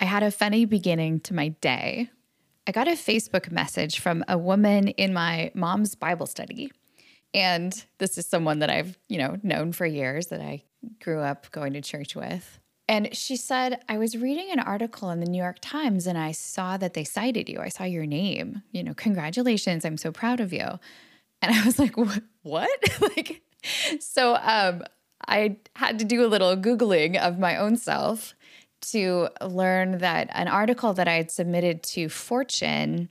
I had a funny beginning to my day. I got a Facebook message from a woman in my mom's Bible study. And this is someone that I've, you know, known for years that I grew up going to church with. And she said, I was reading an article in the New York Times and I saw that they cited you. I saw your name. You know, congratulations. I'm so proud of you. And I was like, what? like, so um, I had to do a little Googling of my own self to learn that an article that I had submitted to Fortune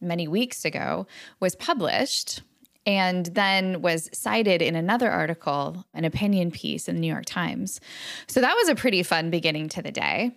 many weeks ago was published and then was cited in another article, an opinion piece in the New York Times. So that was a pretty fun beginning to the day.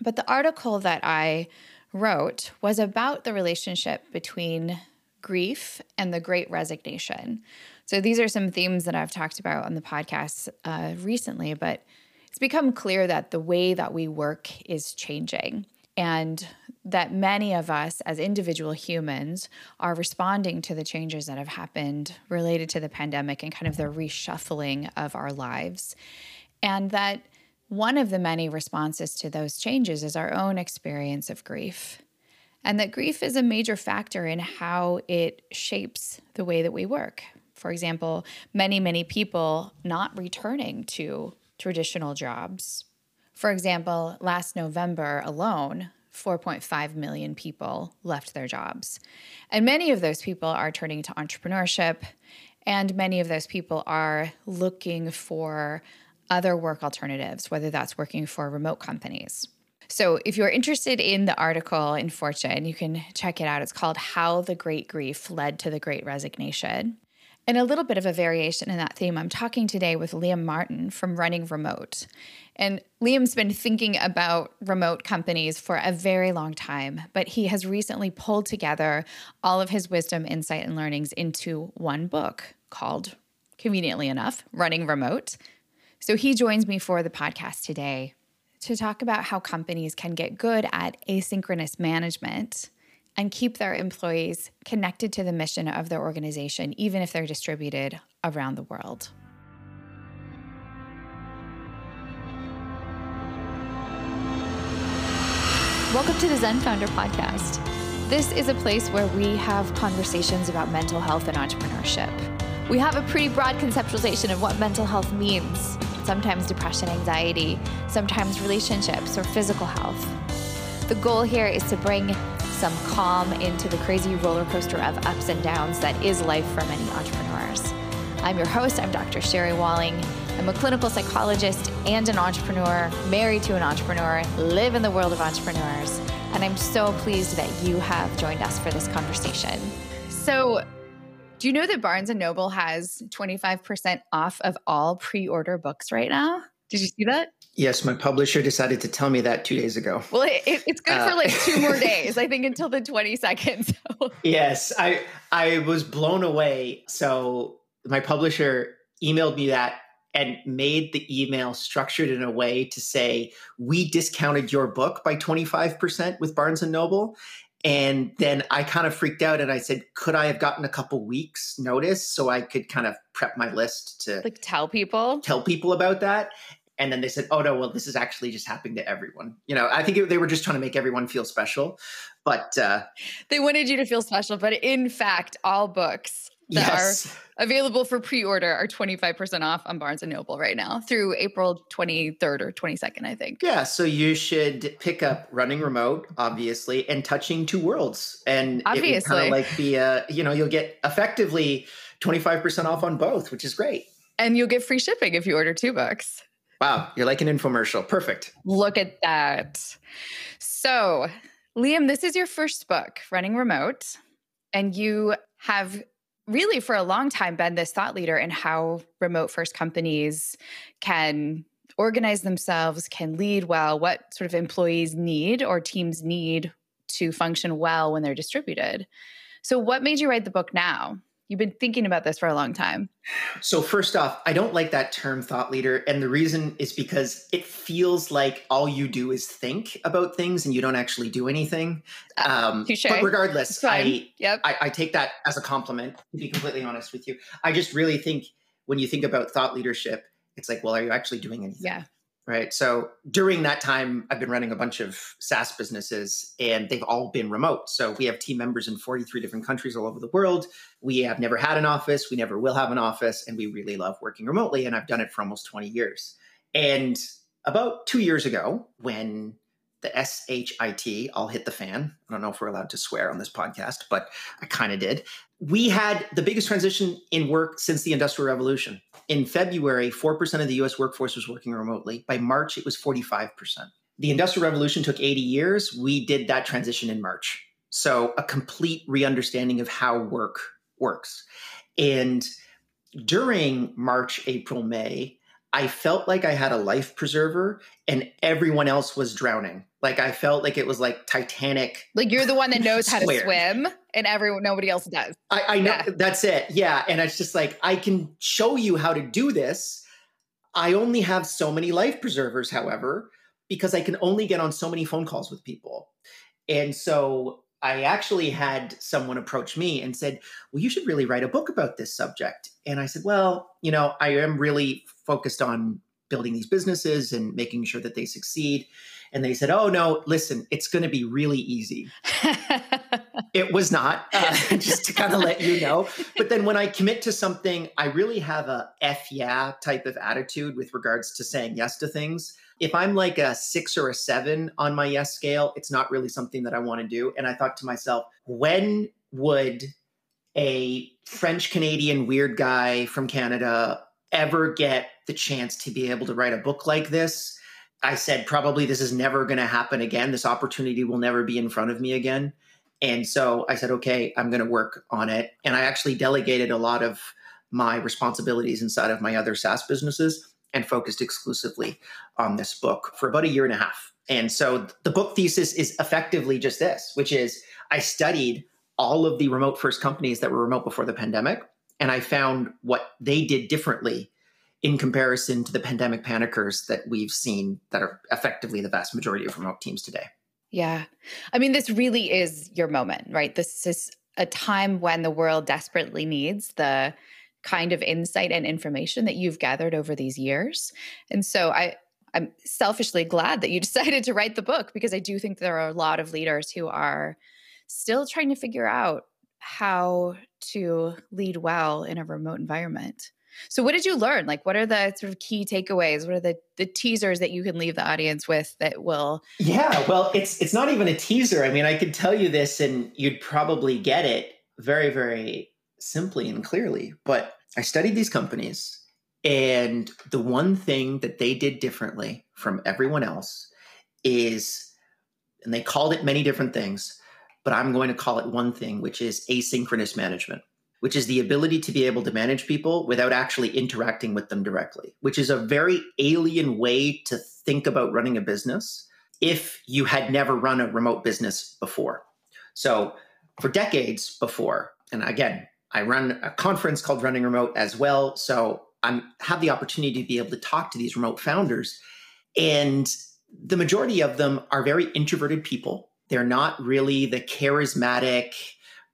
But the article that I wrote was about the relationship between grief and the great resignation. So these are some themes that I've talked about on the podcast uh, recently, but it's become clear that the way that we work is changing and that many of us as individual humans are responding to the changes that have happened related to the pandemic and kind of the reshuffling of our lives. And that one of the many responses to those changes is our own experience of grief. And that grief is a major factor in how it shapes the way that we work. For example, many, many people not returning to traditional jobs. For example, last November alone, 4.5 million people left their jobs. And many of those people are turning to entrepreneurship, and many of those people are looking for other work alternatives, whether that's working for remote companies. So, if you're interested in the article in Fortune, you can check it out. It's called How the Great Grief Led to the Great Resignation. And a little bit of a variation in that theme, I'm talking today with Liam Martin from Running Remote. And Liam's been thinking about remote companies for a very long time, but he has recently pulled together all of his wisdom, insight, and learnings into one book called, conveniently enough, Running Remote. So he joins me for the podcast today to talk about how companies can get good at asynchronous management and keep their employees connected to the mission of their organization, even if they're distributed around the world. Welcome to the Zen Founder Podcast. This is a place where we have conversations about mental health and entrepreneurship. We have a pretty broad conceptualization of what mental health means sometimes depression, anxiety, sometimes relationships or physical health. The goal here is to bring some calm into the crazy roller coaster of ups and downs that is life for many entrepreneurs. I'm your host, I'm Dr. Sherry Walling. I'm a clinical psychologist and an entrepreneur, married to an entrepreneur, live in the world of entrepreneurs, and I'm so pleased that you have joined us for this conversation. So, do you know that Barnes and Noble has 25% off of all pre-order books right now? Did you see that? Yes, my publisher decided to tell me that two days ago. Well, it, it's good uh, for like two more days, I think, until the twenty seconds. So. Yes, I I was blown away. So my publisher emailed me that and made the email structured in a way to say we discounted your book by 25% with Barnes and Noble and then I kind of freaked out and I said, could I have gotten a couple weeks notice so I could kind of prep my list to like tell people, tell people about that? And then they said, oh no, well, this is actually just happening to everyone. You know, I think it, they were just trying to make everyone feel special, but uh, they wanted you to feel special. But in fact, all books that yes. are available for pre-order are 25% off on Barnes and Noble right now through April 23rd or 22nd, I think. Yeah, so you should pick up Running Remote, obviously, and Touching Two Worlds. And obviously. kind of like be a, you know, you'll get effectively 25% off on both, which is great. And you'll get free shipping if you order two books. Wow, you're like an infomercial. Perfect. Look at that. So, Liam, this is your first book, Running Remote, and you have really for a long time been this thought leader in how remote first companies can organize themselves, can lead well, what sort of employees need or teams need to function well when they're distributed. So, what made you write the book now? You've been thinking about this for a long time. So, first off, I don't like that term thought leader. And the reason is because it feels like all you do is think about things and you don't actually do anything. Um, but regardless, I, yep. I, I take that as a compliment, to be completely honest with you. I just really think when you think about thought leadership, it's like, well, are you actually doing anything? Yeah. Right? So during that time, I've been running a bunch of SaaS businesses and they've all been remote. So we have team members in 43 different countries all over the world. We have never had an office, we never will have an office, and we really love working remotely. And I've done it for almost 20 years. And about two years ago, when the SHIT all hit the fan. I don't know if we're allowed to swear on this podcast, but I kind of did. We had the biggest transition in work since the Industrial Revolution. In February, 4% of the US workforce was working remotely. By March, it was 45%. The Industrial Revolution took 80 years. We did that transition in March. So, a complete re understanding of how work works. And during March, April, May, I felt like I had a life preserver and everyone else was drowning. Like I felt like it was like Titanic. Like you're the one that knows how to swim and everyone nobody else does. I, I know yeah. that's it. Yeah. And it's just like I can show you how to do this. I only have so many life preservers, however, because I can only get on so many phone calls with people. And so I actually had someone approach me and said, Well, you should really write a book about this subject. And I said, Well, you know, I am really focused on building these businesses and making sure that they succeed. And they said, Oh, no, listen, it's going to be really easy. it was not, uh, just to kind of let you know. But then when I commit to something, I really have a F yeah type of attitude with regards to saying yes to things if I'm like a six or a seven on my yes scale, it's not really something that I want to do. And I thought to myself, when would a French Canadian weird guy from Canada ever get the chance to be able to write a book like this? I said, probably this is never going to happen again. This opportunity will never be in front of me again. And so I said, okay, I'm going to work on it. And I actually delegated a lot of my responsibilities inside of my other SaaS businesses and focused exclusively on this book for about a year and a half. And so the book thesis is effectively just this, which is I studied all of the remote first companies that were remote before the pandemic, and I found what they did differently in comparison to the pandemic panickers that we've seen that are effectively the vast majority of remote teams today. Yeah. I mean, this really is your moment, right? This is a time when the world desperately needs the kind of insight and information that you've gathered over these years. And so I I'm selfishly glad that you decided to write the book because I do think there are a lot of leaders who are still trying to figure out how to lead well in a remote environment. So what did you learn? Like what are the sort of key takeaways? What are the the teasers that you can leave the audience with that will Yeah, well, it's it's not even a teaser. I mean, I could tell you this and you'd probably get it very very simply and clearly. But I studied these companies, and the one thing that they did differently from everyone else is, and they called it many different things, but I'm going to call it one thing, which is asynchronous management, which is the ability to be able to manage people without actually interacting with them directly, which is a very alien way to think about running a business if you had never run a remote business before. So, for decades before, and again, I run a conference called Running Remote as well. So I have the opportunity to be able to talk to these remote founders. And the majority of them are very introverted people. They're not really the charismatic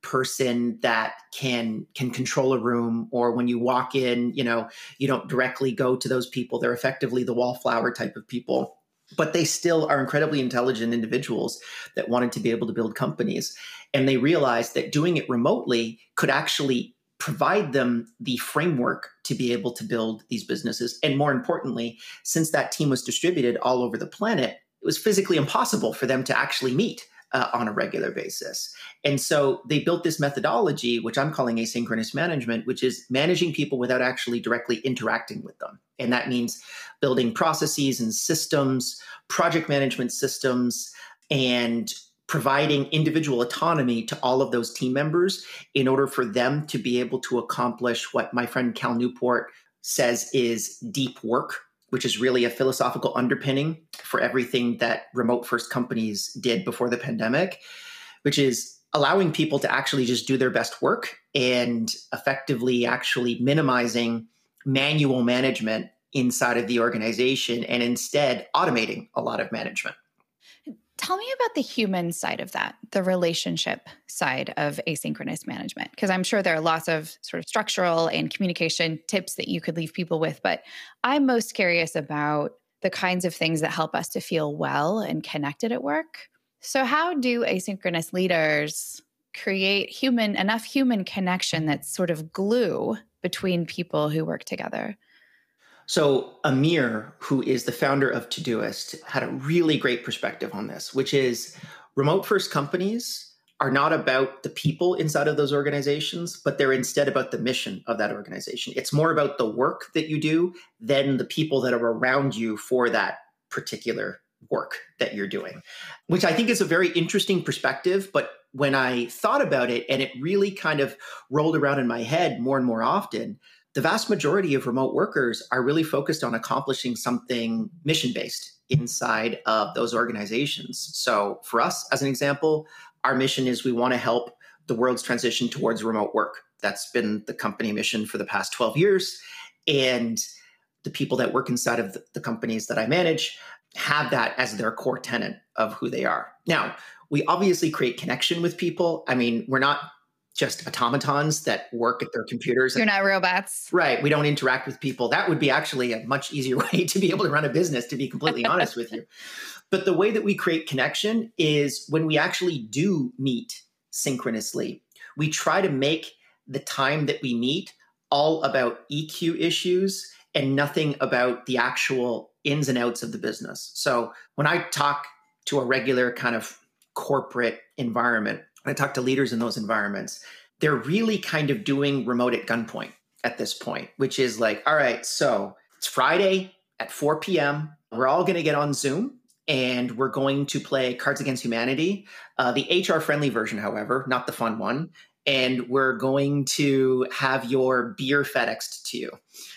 person that can can control a room or when you walk in you know you don't directly go to those people they're effectively the wallflower type of people but they still are incredibly intelligent individuals that wanted to be able to build companies. And they realized that doing it remotely could actually provide them the framework to be able to build these businesses. And more importantly, since that team was distributed all over the planet, it was physically impossible for them to actually meet uh, on a regular basis. And so they built this methodology, which I'm calling asynchronous management, which is managing people without actually directly interacting with them. And that means building processes and systems, project management systems, and providing individual autonomy to all of those team members in order for them to be able to accomplish what my friend Cal Newport says is deep work which is really a philosophical underpinning for everything that remote first companies did before the pandemic, which is allowing people to actually just do their best work and effectively actually minimizing manual management inside of the organization and instead automating a lot of management. Tell me about the human side of that, the relationship side of asynchronous management, because I'm sure there are lots of sort of structural and communication tips that you could leave people with. But I'm most curious about the kinds of things that help us to feel well and connected at work. So, how do asynchronous leaders create human enough human connection that's sort of glue between people who work together? So, Amir, who is the founder of Todoist, had a really great perspective on this, which is remote first companies are not about the people inside of those organizations, but they're instead about the mission of that organization. It's more about the work that you do than the people that are around you for that particular work that you're doing, which I think is a very interesting perspective. But when I thought about it and it really kind of rolled around in my head more and more often, the vast majority of remote workers are really focused on accomplishing something mission based inside of those organizations. So, for us, as an example, our mission is we want to help the world's transition towards remote work. That's been the company mission for the past 12 years. And the people that work inside of the, companies that I manage have that as their core tenet of who they are. Now, we obviously create connection with people. I mean, we're not just automatons that work at their computers. You're not robots. Right. We don't interact with people. That would be actually a much easier way to be able to run a business, to be completely honest with you. But the way that we create connection is when we actually do meet synchronously, we try to make the time that we meet all about EQ issues and nothing about the actual ins and outs of the business. So when I talk to a regular kind of corporate environment, I talk to leaders in those environments, they're really kind of doing remote at gunpoint at this point, which is like, all right, so it's Friday at 4 p.m. We're all going to get on Zoom and we're going to play Cards Against Humanity, uh, the HR friendly version, however, not the fun one. And we're going to have your beer FedExed to you,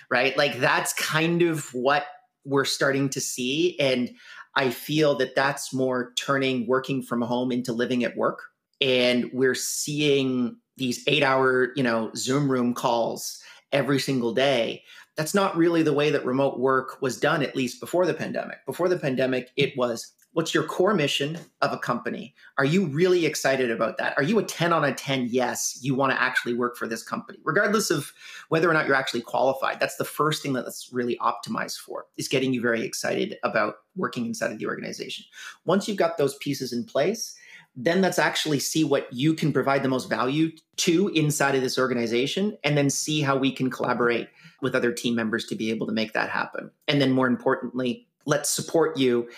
right? Like that's kind of what we're starting to see. And I feel that that's more turning working from home into living at work. And we're seeing these eight hour, you know, Zoom room calls every single day that's not really the way that remote work was done, at least before the pandemic. Before the pandemic, it was what's your core mission of a company? Are you really excited about that? Are you a 10 on a 10? Yes, you want to actually work for this company, regardless of whether or not you're actually qualified. That's the first thing that's really optimized for is getting you very excited about working inside of the organization. Once you've got those pieces in place, then let's actually see what you can provide the most value to inside of this organization and then see how we can collaborate with other team members to be able to make that happen. And then more importantly, let's support you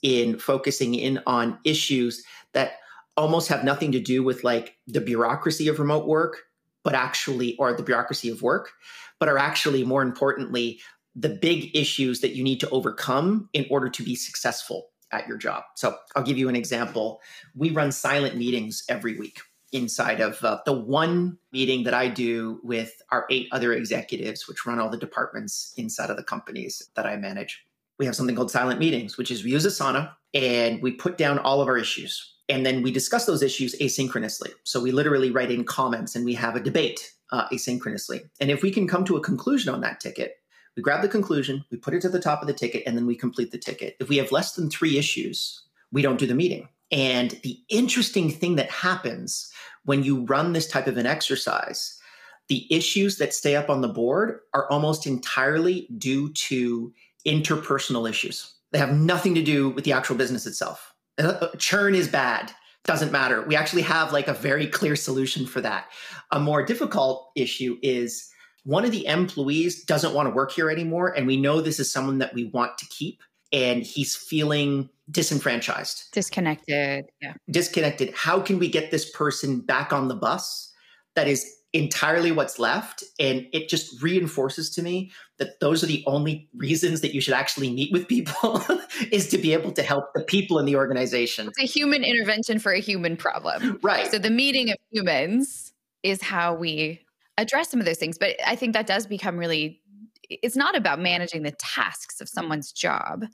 in focusing in on issues that almost have nothing to do with like the bureaucracy of remote work, but actually, or the bureaucracy of work, but are actually more importantly, the big issues that you need to overcome in order to be successful at your job. So I'll give you an example. We run silent meetings every week inside of uh, the one meeting that I do with our eight other executives, which run all the departments inside of the companies that I manage. We have something called silent meetings, which is we use Asana and we put down all of our issues. And then we discuss those issues asynchronously. So we literally write in comments and we have a debate uh, asynchronously. And if we can come to a conclusion on that ticket, we grab the conclusion, we put it to the top of the ticket, and then we complete the ticket. If we have less than three issues, we don't do the meeting. And the interesting thing that happens when you run this type of an exercise, the issues that stay up on the board are almost entirely due to interpersonal issues. They have nothing to do with the actual business itself. Uh, churn is bad. Doesn't matter. We actually have like a very clear solution for that. A more difficult issue is one of the employees doesn't want to work here anymore and we know this is someone that we want to keep and he's feeling disenfranchised. Disconnected yeah. Disconnected. How can we get this person back on the bus? That is entirely what's left and it just reinforces to me that those are the only reasons that you should actually meet with people is to be able to help the people in the organization. It's a human intervention for a human problem. Right. So the meeting of humans is how we address some of those things. But I think that does become really, it's not about managing the tasks of someone's job.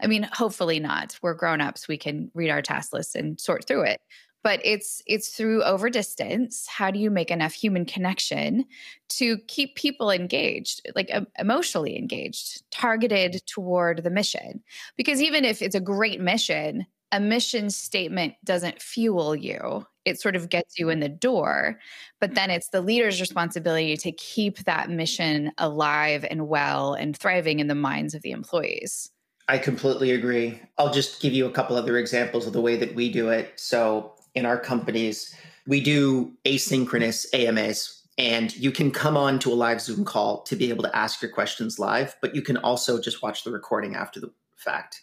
I mean, hopefully not. We're grown-ups. We can read our task list and sort through it. But it's it's through over distance. How do you make enough human connection to keep people engaged, like emotionally engaged, targeted toward the mission? Because even if it's a great mission, a mission statement doesn't fuel you it sort of gets you in the door. But then it's the leader's responsibility to keep that mission alive and well and thriving in the minds of the employees. I completely agree. I'll just give you a couple other examples of the way that we do it. So, in our companies, we do asynchronous AMAs, and you can come on to a live Zoom call to be able to ask your questions live, but you can also just watch the recording after the fact.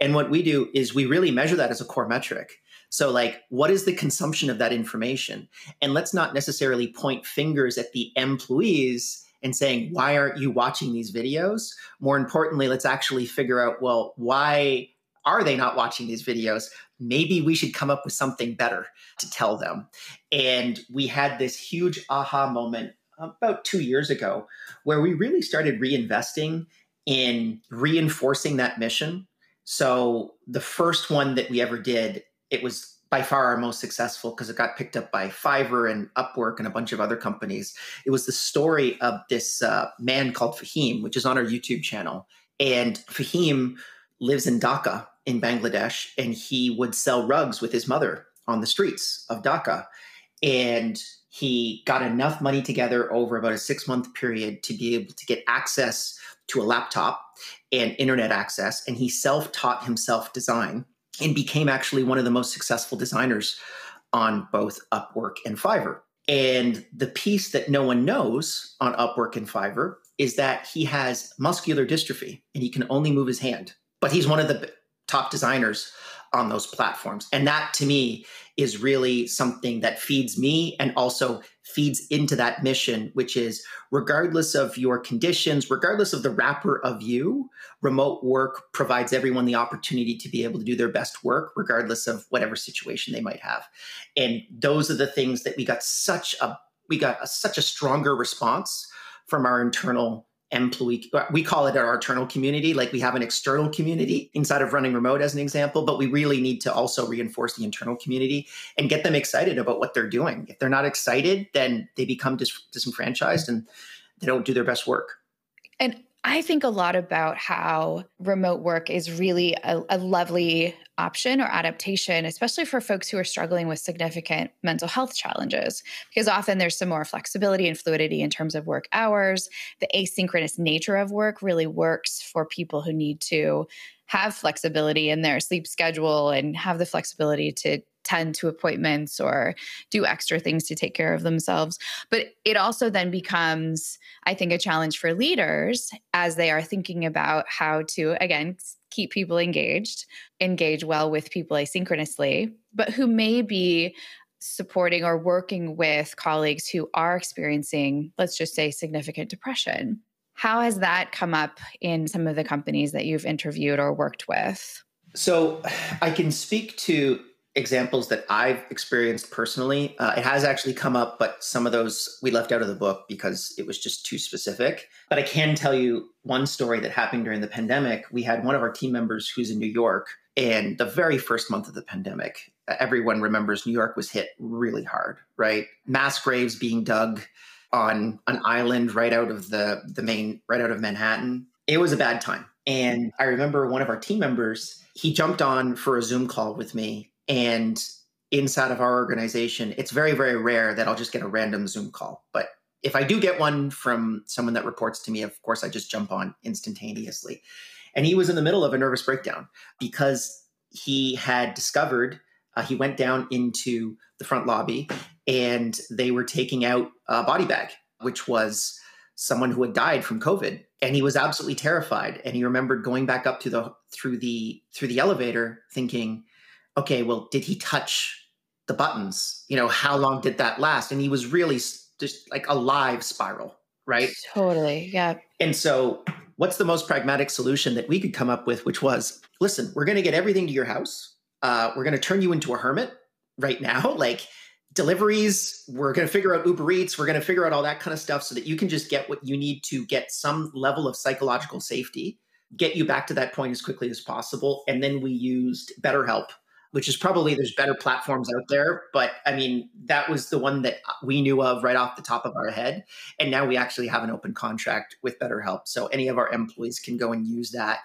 And what we do is we really measure that as a core metric. So, like, what is the consumption of that information? And let's not necessarily point fingers at the employees and saying, why aren't you watching these videos? More importantly, let's actually figure out, well, why are they not watching these videos? Maybe we should come up with something better to tell them. And we had this huge aha moment about two years ago where we really started reinvesting in reinforcing that mission. So the first one that we ever did, it was by far our most successful because it got picked up by Fiverr and Upwork and a bunch of other companies. It was the story of this uh, man called Fahim, which is on our YouTube channel. And Fahim lives in Dhaka in Bangladesh, and he would sell rugs with his mother on the streets of Dhaka. And he got enough money together over about a six month period to be able to get access to a laptop and internet access. And he self taught himself design and became actually one of the most successful designers on both Upwork and Fiverr. And the piece that no one knows on Upwork and Fiverr is that he has muscular dystrophy and he can only move his hand. But he's one of the top designers on those platforms. And that to me is really something that feeds me and also feeds into that mission, which is regardless of your conditions, regardless of the wrapper of you, remote work provides everyone the opportunity to be able to do their best work, regardless of whatever situation they might have. And those are the things that we got such a we got a, such a stronger response from our internal employee we call it our internal community. Like we have an external community inside of running remote as an example but we really need to also reinforce the internal community and get them excited about what they're doing. If they're not excited then they become dis- disenfranchised and they don't do their best work. And I think a lot about how remote work is really a, a, lovely option or adaptation, especially for folks who are struggling with significant mental health challenges, because often there's some more flexibility and fluidity in terms of work hours. The asynchronous nature of work really works for people who need to have flexibility in their sleep schedule and have the flexibility to tend to appointments or do extra things to take care of themselves. But it also then becomes, I think, a challenge for leaders as they are thinking about how to, again, keep people engaged, engage well with people asynchronously, but who may be supporting or working with colleagues who are experiencing, let's just say, significant depression. How has that come up in some of the companies that you've interviewed or worked with? So I can speak to examples that I've experienced personally. Uh, it has actually come up, but some of those we left out of the book because it was just too specific. But I can tell you one story that happened during the pandemic. We had one of our team members who's in New York, and the very first month of the pandemic, everyone remembers New York was hit really hard, right? Mass graves being dug on an island right out of the the main right out of Manhattan. It was a bad time. And I remember one of our team members, he jumped on for a Zoom call with me and inside of our organization, it's very, very rare that I'll just get a random Zoom call. But if I do get one from someone that reports to me, of course, I just jump on instantaneously. And he was in the middle of a nervous breakdown because he had discovered uh, he went down into the front lobby and they were taking out a body bag, which was someone who had died from COVID. And he was absolutely terrified. And he remembered going back up to the through the through the elevator, thinking, okay, well, did he touch the buttons? You know, how long did that last? And he was really just like a live spiral, right? Totally. Yeah. And so, what's the most pragmatic solution that we could come up with, which was listen, we're going to get everything to your house. Uh, we're going to turn you into a hermit right now. Like, deliveries we're going to figure out uber eats we're going to figure out all that kind of stuff so that you can just get what you need to get some level of psychological safety get you back to that point as quickly as possible and then we used betterhelp which is probably there's better platforms out there. But I mean, that was the one that we knew of right off the top of our head. And now we actually have an open contract with BetterHelp. So any of our employees can go and use that.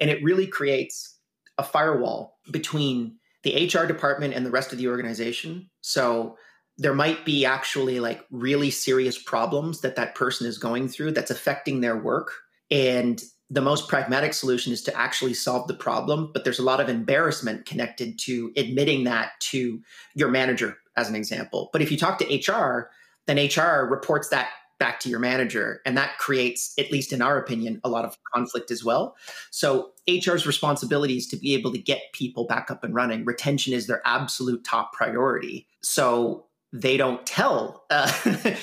And it really creates a firewall between the HR department and the rest of the organization. So there might be actually like really serious problems that that person is going through that's affecting their work. And the most pragmatic solution is to actually solve the problem, but there's a lot of embarrassment connected to admitting that to your manager, as an example. But if you talk to HR, then HR reports that back to your manager. And that creates, at least in our opinion, a lot of conflict as well. So HR's responsibility is to be able to get people back up and running. Retention is their absolute top priority. So they don't tell uh,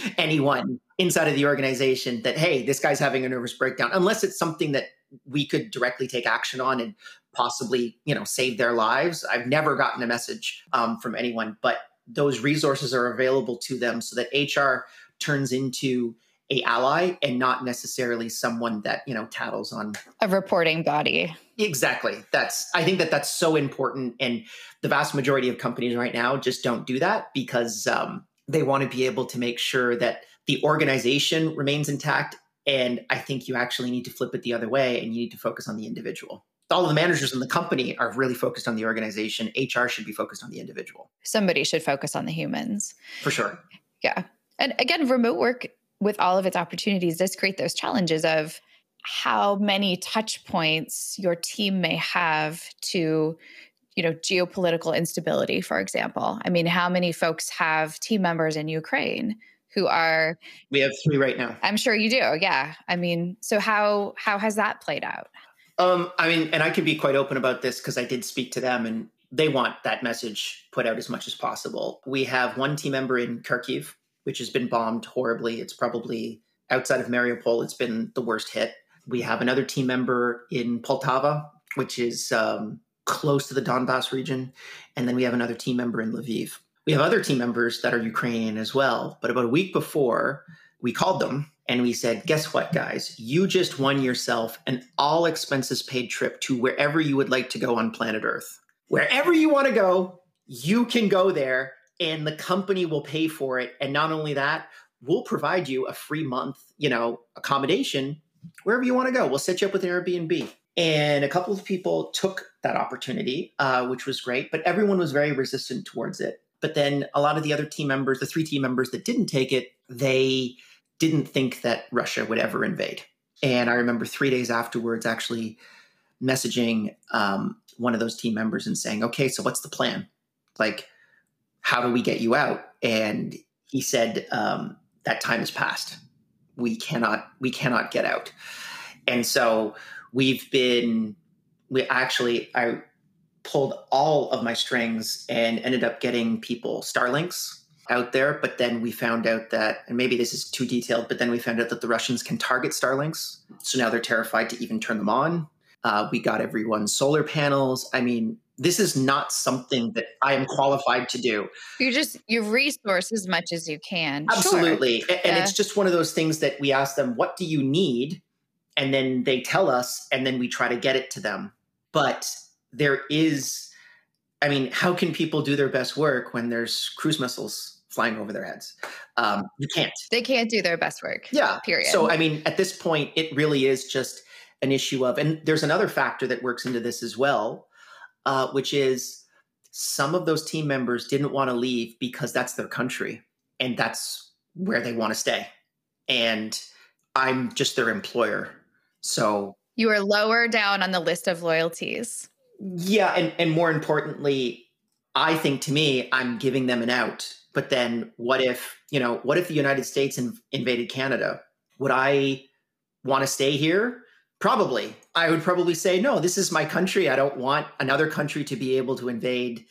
anyone inside of the organization that, hey, this guy's having a nervous breakdown, unless it's something that we could directly take action on and possibly, you know, save their lives. I've never gotten a message um, from anyone, but those resources are available to them so that HR turns into a ally and not necessarily someone that you know tattles on a reporting body exactly that's i think that that's so important and the vast majority of companies right now just don't do that because um, they want to be able to make sure that the organization remains intact and i think you actually need to flip it the other way and you need to focus on the individual. All of the managers in the company are really focused on the organization. Hr should be focused on the individual. Somebody should focus on the humans. For sure. Yeah. And again, remote work with all of its opportunities does create those challenges of how many touch points your team may have to you know geopolitical instability for example. I mean how many folks have team members in ukraine who are we have three right now i'm sure you do yeah i mean so how how has that played out um i mean and i can be quite open about this because i did speak to them and they want that message put out as much as possible we have one team member in kharkiv which has been bombed horribly. It's probably outside of Mariupol, it's been the worst hit. We have another team member in Poltava, which is um, close to the Donbass region. And then we have another team member in Lviv. We have other team members that are Ukrainian as well. But about a week before, we called them and we said, Guess what, guys? You just won yourself an all expenses paid trip to wherever you would like to go on planet Earth. Wherever you want to go, you can go there and the company will pay for it. And not only that, we'll provide you a free month, you know, accommodation wherever you want to go. We'll set you up with an Airbnb. And a couple of people took that opportunity, uh, which was great, but everyone was very resistant towards it. But then a lot of the other team members, the three team members that didn't take it, they didn't think that Russia would ever invade. And I remember three days afterwards actually messaging um, one of those team members and saying, okay, so what's the plan? Like, how do we get you out? And he said, um, that time has passed. We cannot, we cannot get out. And so we've been, we actually, I pulled all of my strings and ended up getting people Starlinks out there. But then we found out that, and maybe this is too detailed, but then we found out that the Russians can target Starlinks. So now they're terrified to even turn them on. Uh, we got everyone solar panels. I mean, this is not something that I am qualified to do. You just you resource as much as you can. Absolutely. Sure. And yeah. it's just one of those things that we ask them, what do you need? And then they tell us, and then we try to get it to them. But there is, I mean, how can people do their best work when there's cruise missiles flying over their heads? Um, you can't. They can't do their best work. Yeah. Period. So, I mean, at this point, it really is just an issue of, and there's another factor that works into this as well uh, which is some of those team members didn't want to leave because that's their country and that's where they want to stay. And I'm just their employer. So you are lower down on the list of loyalties. Yeah. And, and more importantly, I think to me, I'm giving them an out. But then what if, you know, what if the United States inv- invaded Canada? Would I want to stay here? Probably. I would probably say, no, this is my country. I don't want another country to be able to invade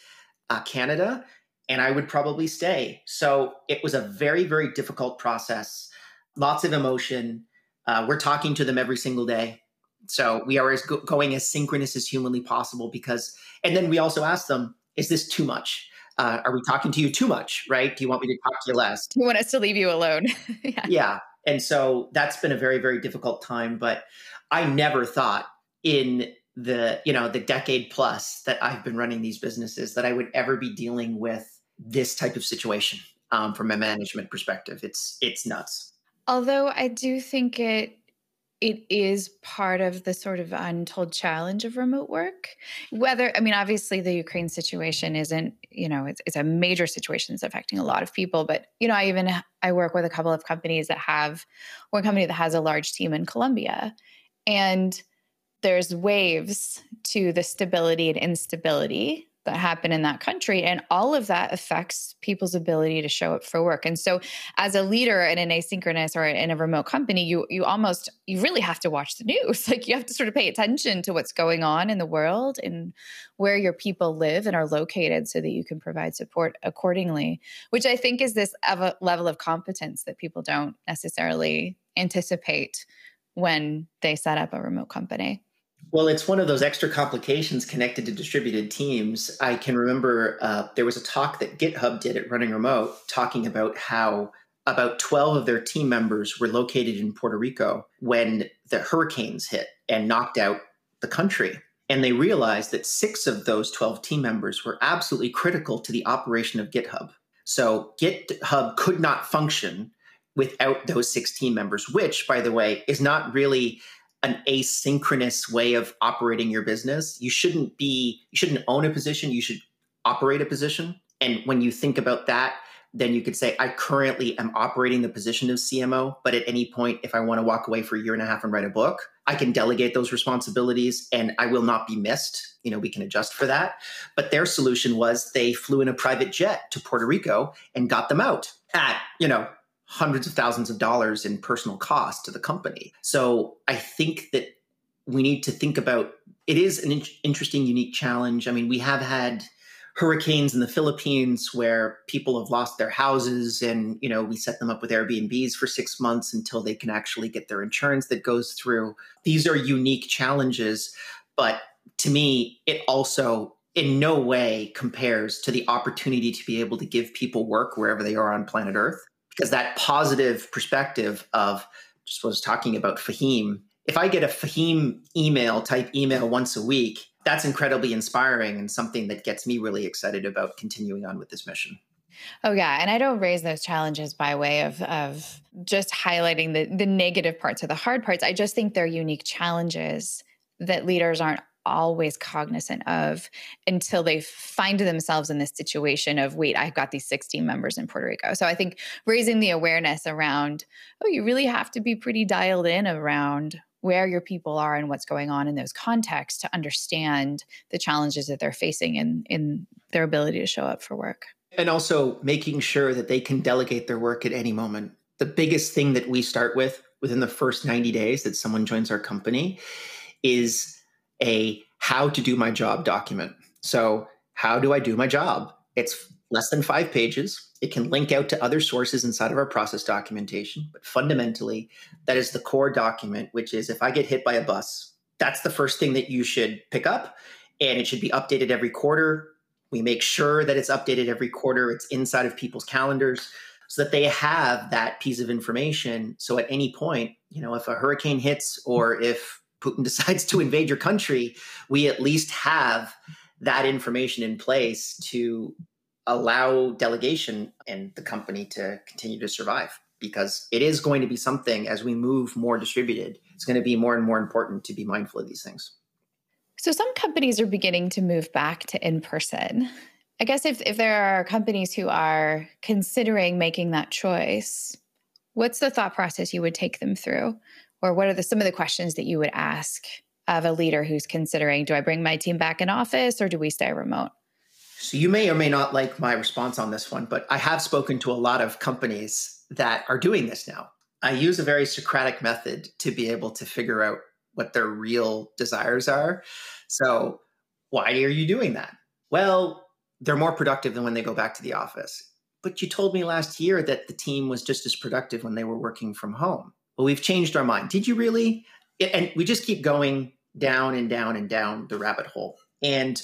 uh, Canada. And I would probably stay. So it was a very, very difficult process, lots of emotion. Uh, we're talking to them every single day. So we are as go- going as synchronous as humanly possible because, and then we also ask them, is this too much? Uh, are we talking to you too much? Right? Do you want me to talk to you less? Do you want us to leave you alone? yeah. yeah. And so that's been a very, very difficult time. But I never thought in the you know the decade plus that I've been running these businesses that I would ever be dealing with this type of situation um, from a management perspective. It's it's nuts. Although I do think it it is part of the sort of untold challenge of remote work. Whether, I mean, obviously the Ukraine situation isn't, you know, it's, it's a major situation that's affecting a lot of people. But, you know, I even, I work with a couple of companies that have, one company that has a large team in Colombia And there's waves to the stability and instability that happen in that country and all of that affects people's ability to show up for work. And so as a leader in an asynchronous or in a remote company you you almost you really have to watch the news. Like you have to sort of pay attention to what's going on in the world and where your people live and are located so that you can provide support accordingly which i think is this level of competence that people don't necessarily anticipate when they set up a remote company well, it's one of those extra complications connected to distributed teams. I can remember uh, there was a talk that GitHub did at Running Remote talking about how about 12 of their team members were located in Puerto Rico when the hurricanes hit and knocked out the country. And they realized that six of those 12 team members were absolutely critical to the operation of GitHub. So GitHub could not function without those six team members, which, by the way, is not really an asynchronous way of operating your business. You shouldn't be, you shouldn't own a position, you should operate a position. And when you think about that, then you could say, I currently am operating the position of CMO, but at any point, if I want to walk away for a year and a half and write a book, I can delegate those responsibilities and I will not be missed. You know, we can adjust for that. But their solution was they flew in a private jet to Puerto Rico and got them out at, you know, hundreds of thousands of dollars in personal cost to the company. So I think that we need to think about it is an in- interesting, unique challenge. I mean, we have had hurricanes in the Philippines where people have lost their houses and you know we set them up with Airbnbs for 6 months until they can actually get their insurance that goes through. These are unique challenges, but to me it also in no way compares to the opportunity to be able to give people work wherever they are on planet Earth because that positive perspective of just was talking about Fahim. If I get a Fahim email, type email once a week, that's incredibly inspiring and something that gets me really excited about continuing on with this mission. Oh yeah, and I don't raise those challenges by way of of just highlighting the the negative parts or the hard parts. I just think they're unique challenges that leaders aren't always cognizant of until they find themselves in this situation of wait i've got these 16 members in puerto rico. So i think raising the awareness around oh you really have to be pretty dialed in around where your people are and what's going on in those contexts to understand the challenges that they're facing in in their ability to show up for work. And also making sure that they can delegate their work at any moment. The biggest thing that we start with within the first 90 days that someone joins our company is a how to do my job document. So, how do I do my job? It's less than five pages. It can link out to other sources inside of our process documentation, but fundamentally, that is the core document, which is if I get hit by a bus, that's the first thing that you should pick up, and it should be updated every quarter. We make sure that it's updated every quarter, it's inside of people's calendars so that they have that piece of information. So at any point, you know, if a hurricane hits or if Putin decides to invade your country, we at least have that information in place to allow delegation and the company to continue to survive because it is going to be something as we move more distributed it's going to be more and more important to be mindful of these things. So some companies are beginning to move back to in person i guess if, if there are companies who are considering making that choice what's the thought process you would take them through or what are the, some of the questions that you would ask of a leader who's considering do I bring my team back in office or do we stay remote? So you may or may not like my response on this one, but I have spoken to a lot of companies that are doing this now. I use a very Socratic method to be able to figure out what their real desires are. So, why are you doing that? Well, they're more productive than when they go back to the office. But you told me last year that the team was just as productive when they were working from home well, we've changed our mind. Did you really? And we just keep going down and down and down the rabbit hole. And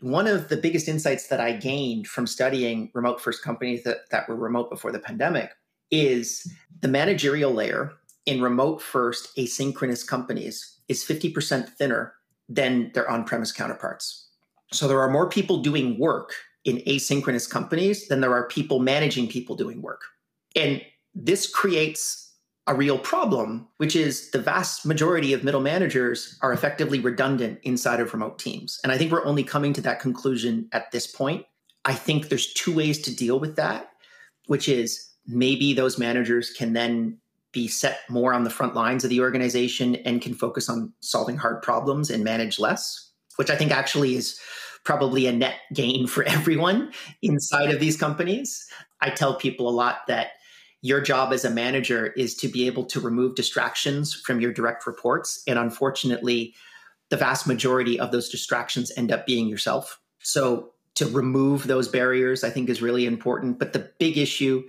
one of the biggest insights that I gained from studying remote first companies that, that were remote before the pandemic is the managerial layer in remote first asynchronous companies is 50% thinner than their on premise counterparts. So there are more people doing work in asynchronous companies than there are people managing people doing work. And this creates a real problem, which is the vast majority of middle managers are effectively redundant inside of remote teams. And I think we're only coming to that conclusion at this point. I think there's two ways to deal with that, which is maybe those managers can then be set more on the front lines of the organization and can focus on solving hard problems and manage less, which I think actually is probably a net gain for everyone inside of these companies. I tell people a lot that your job as a manager is to be able to remove distractions from your direct reports. And unfortunately, the vast majority of those distractions end up being yourself. So to remove those barriers, I think is really important. But the big issue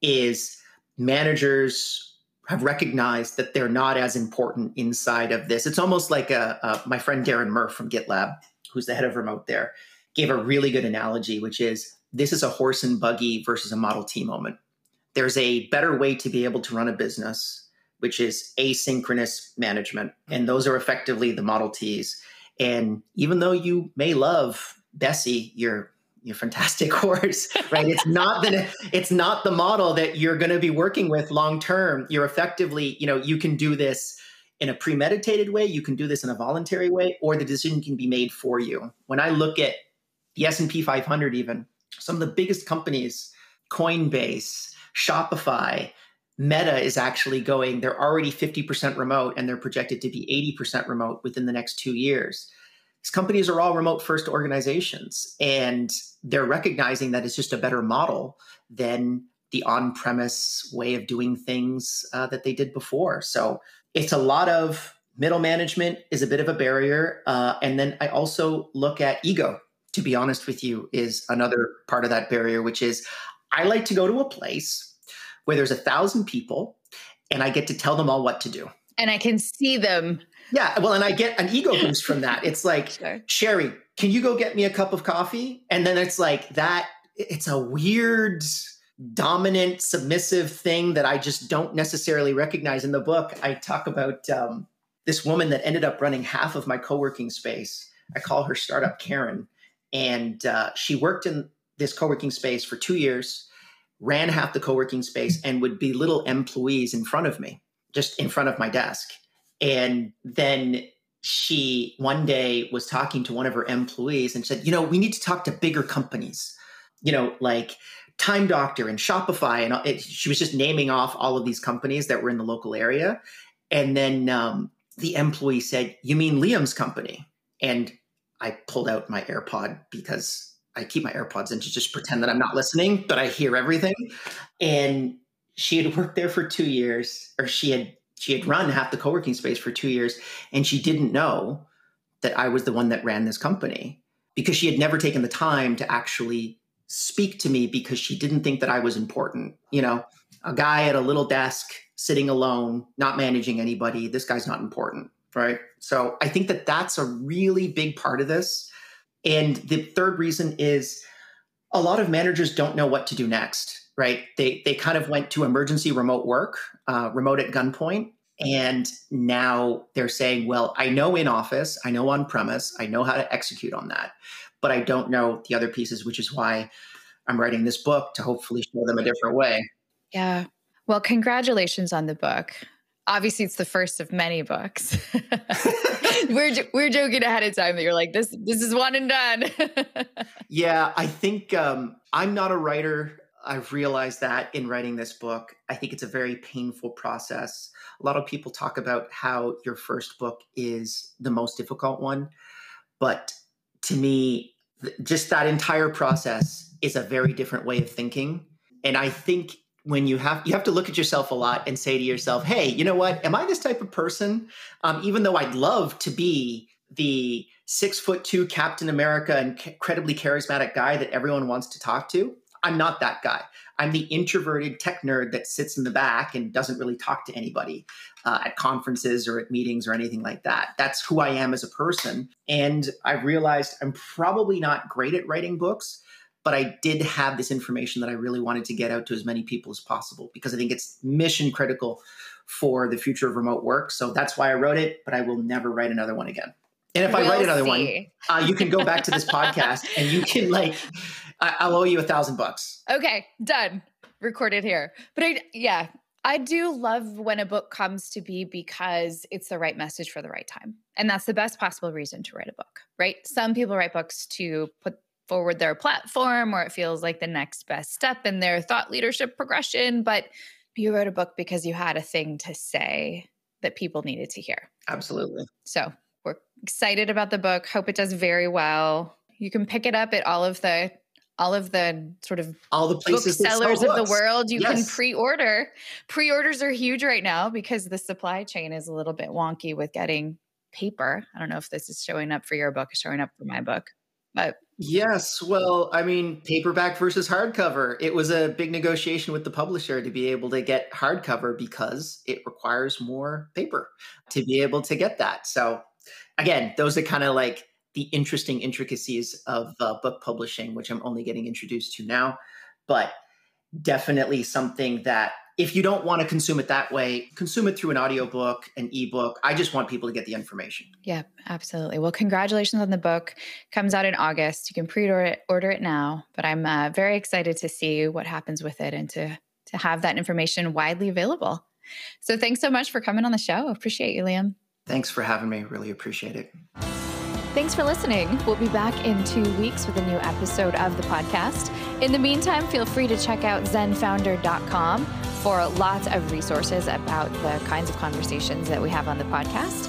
is managers have recognized that they're not as important inside of this. It's almost like a, a, my friend Darren Murph from GitLab, who's the head of remote there, gave a really good analogy, which is this is a horse and buggy versus a Model T moment. There's a better way to be able to run a business, which is asynchronous management. Mm-hmm. And those are effectively the Model Ts. And even though you may love Bessie, your your fantastic horse, right? It's not the it's not the model that you're going to be working with long term. You're effectively, you know, you can do this in a premeditated way, you can do this in a voluntary way, or the decision can be made for you. When I look at the S&P 500 even, some of the biggest companies, Coinbase, Shopify, Meta is actually going, they're already 50% remote and they're projected to be 80% remote within the next 2 years. These companies are all remote first organizations and they're recognizing that it's just a better model than the on-premise way of doing things uh, that they did before. So it's a lot of middle management is a bit of a barrier uh, and then i also look at ego to be honest with you is another part of that barrier which is i like to go to a place where there's a thousand people and i get to tell them all what to do and i can see them yeah, well, and I get an ego boost from that. It's like, sure. Sherry, can you go get me a cup of coffee? And then it's like that. It's a weird, dominant, submissive thing that I just don't necessarily recognize in the book. I talk about um, this woman that ended up running half of my co working space. I call her Startup Karen. And uh, she worked in this co working space for two years, ran half the co working space, and would be little employees in front of me, just in front of my desk and then she one day was talking to one of her employees and said, you know, we need to talk to bigger companies, you know, like Time Doctor and Shopify. And it, she was just naming off all of these companies that were in the local area. And then um, the employee said, You mean Liam's company? And I pulled out my AirPod because I keep my AirPods in to just pretend that I'm not listening, but I hear everything. And she had worked there for two years, or she had she had run half the co-working space for two years and she didn't know that i was the one that ran this company because she had never taken the time to actually speak to me because she didn't think that i was important you know a guy at a little desk sitting alone not managing anybody this guy's not important right so i think that that's a really big part of this and the third reason is a lot of managers don't know what to do next right? They they kind of went to emergency remote work, uh, remote at gunpoint, and now they're saying, well, I know in office, I know on premise, I know how to execute on that, but I don't know the other pieces, which is why I'm writing this book to hopefully show them a different way. Yeah. Well, congratulations on the book. Obviously, it's the first of many books. we're we're joking ahead of time that you're like this. This is one and done. yeah, I think um, I'm not a writer I've realized that in writing this book. I think it's a very painful process. A lot of people talk about how your first book is the most difficult one. But to me, just that entire process is a very different way of thinking. And I think when you have you have to look at yourself a lot and say to yourself, "Hey, you know what? Am I this type of person? Um, even though I'd love to be the six foot two Captain America and incredibly charismatic guy that everyone wants to talk to, I'm not that guy. I'm the introverted tech nerd that sits in the back and doesn't really talk to anybody uh, at conferences or at meetings or anything like that. That's who I am as a person. And I realized I'm probably not great at writing books, but I did have this information that I really wanted to get out to as many people as possible because I think it's mission critical for the future of remote work. So that's why I wrote it, but I will never write another one again. And if we'll I write another see. one, uh, you can go back to this podcast and you can like I, will owe you a thousand bucks. Okay, done. Recorded here. But I, yeah, I do love when a book comes to be because it's the right message for the right time. And that's the best possible reason to write a book, right? Some people write books to put forward their platform or it feels like the next best step in their thought leadership progression. But You wrote a book because you had a thing to say that people needed to hear. Absolutely. So we're excited about the book. Hope it does very well. You can pick it up at all of the all of the sort of all the places booksellers of the world. You yes. can pre-order. Pre-orders are huge right now because the supply chain is a little bit wonky with getting paper. I don't know if this is showing up for your book, showing up for my book, but Yes, well, I mean, paperback versus hardcover. It was a big negotiation with the publisher to be able to get hardcover because it requires more paper to be able to get that. So, again, those are kind of like the interesting intricacies of uh, book publishing, which I'm only getting introduced to now, but definitely something that if you don't want to consume it that way, consume it through an audiobook, an ebook. I just want people to get the information. Yeah, absolutely. Well, congratulations on the book. Comes out in August. You can pre-order it, order it now, but I'm uh, very excited to see what happens with it and to to have that information widely available. So thanks so much for coming on the show. Appreciate you, Liam. Thanks for having me. Really appreciate it. Thanks for listening. We'll be back in two weeks with a new episode of the podcast. In the meantime, feel free to check out zenfounder.com for lots of resources about the kinds of conversations that we have on the podcast.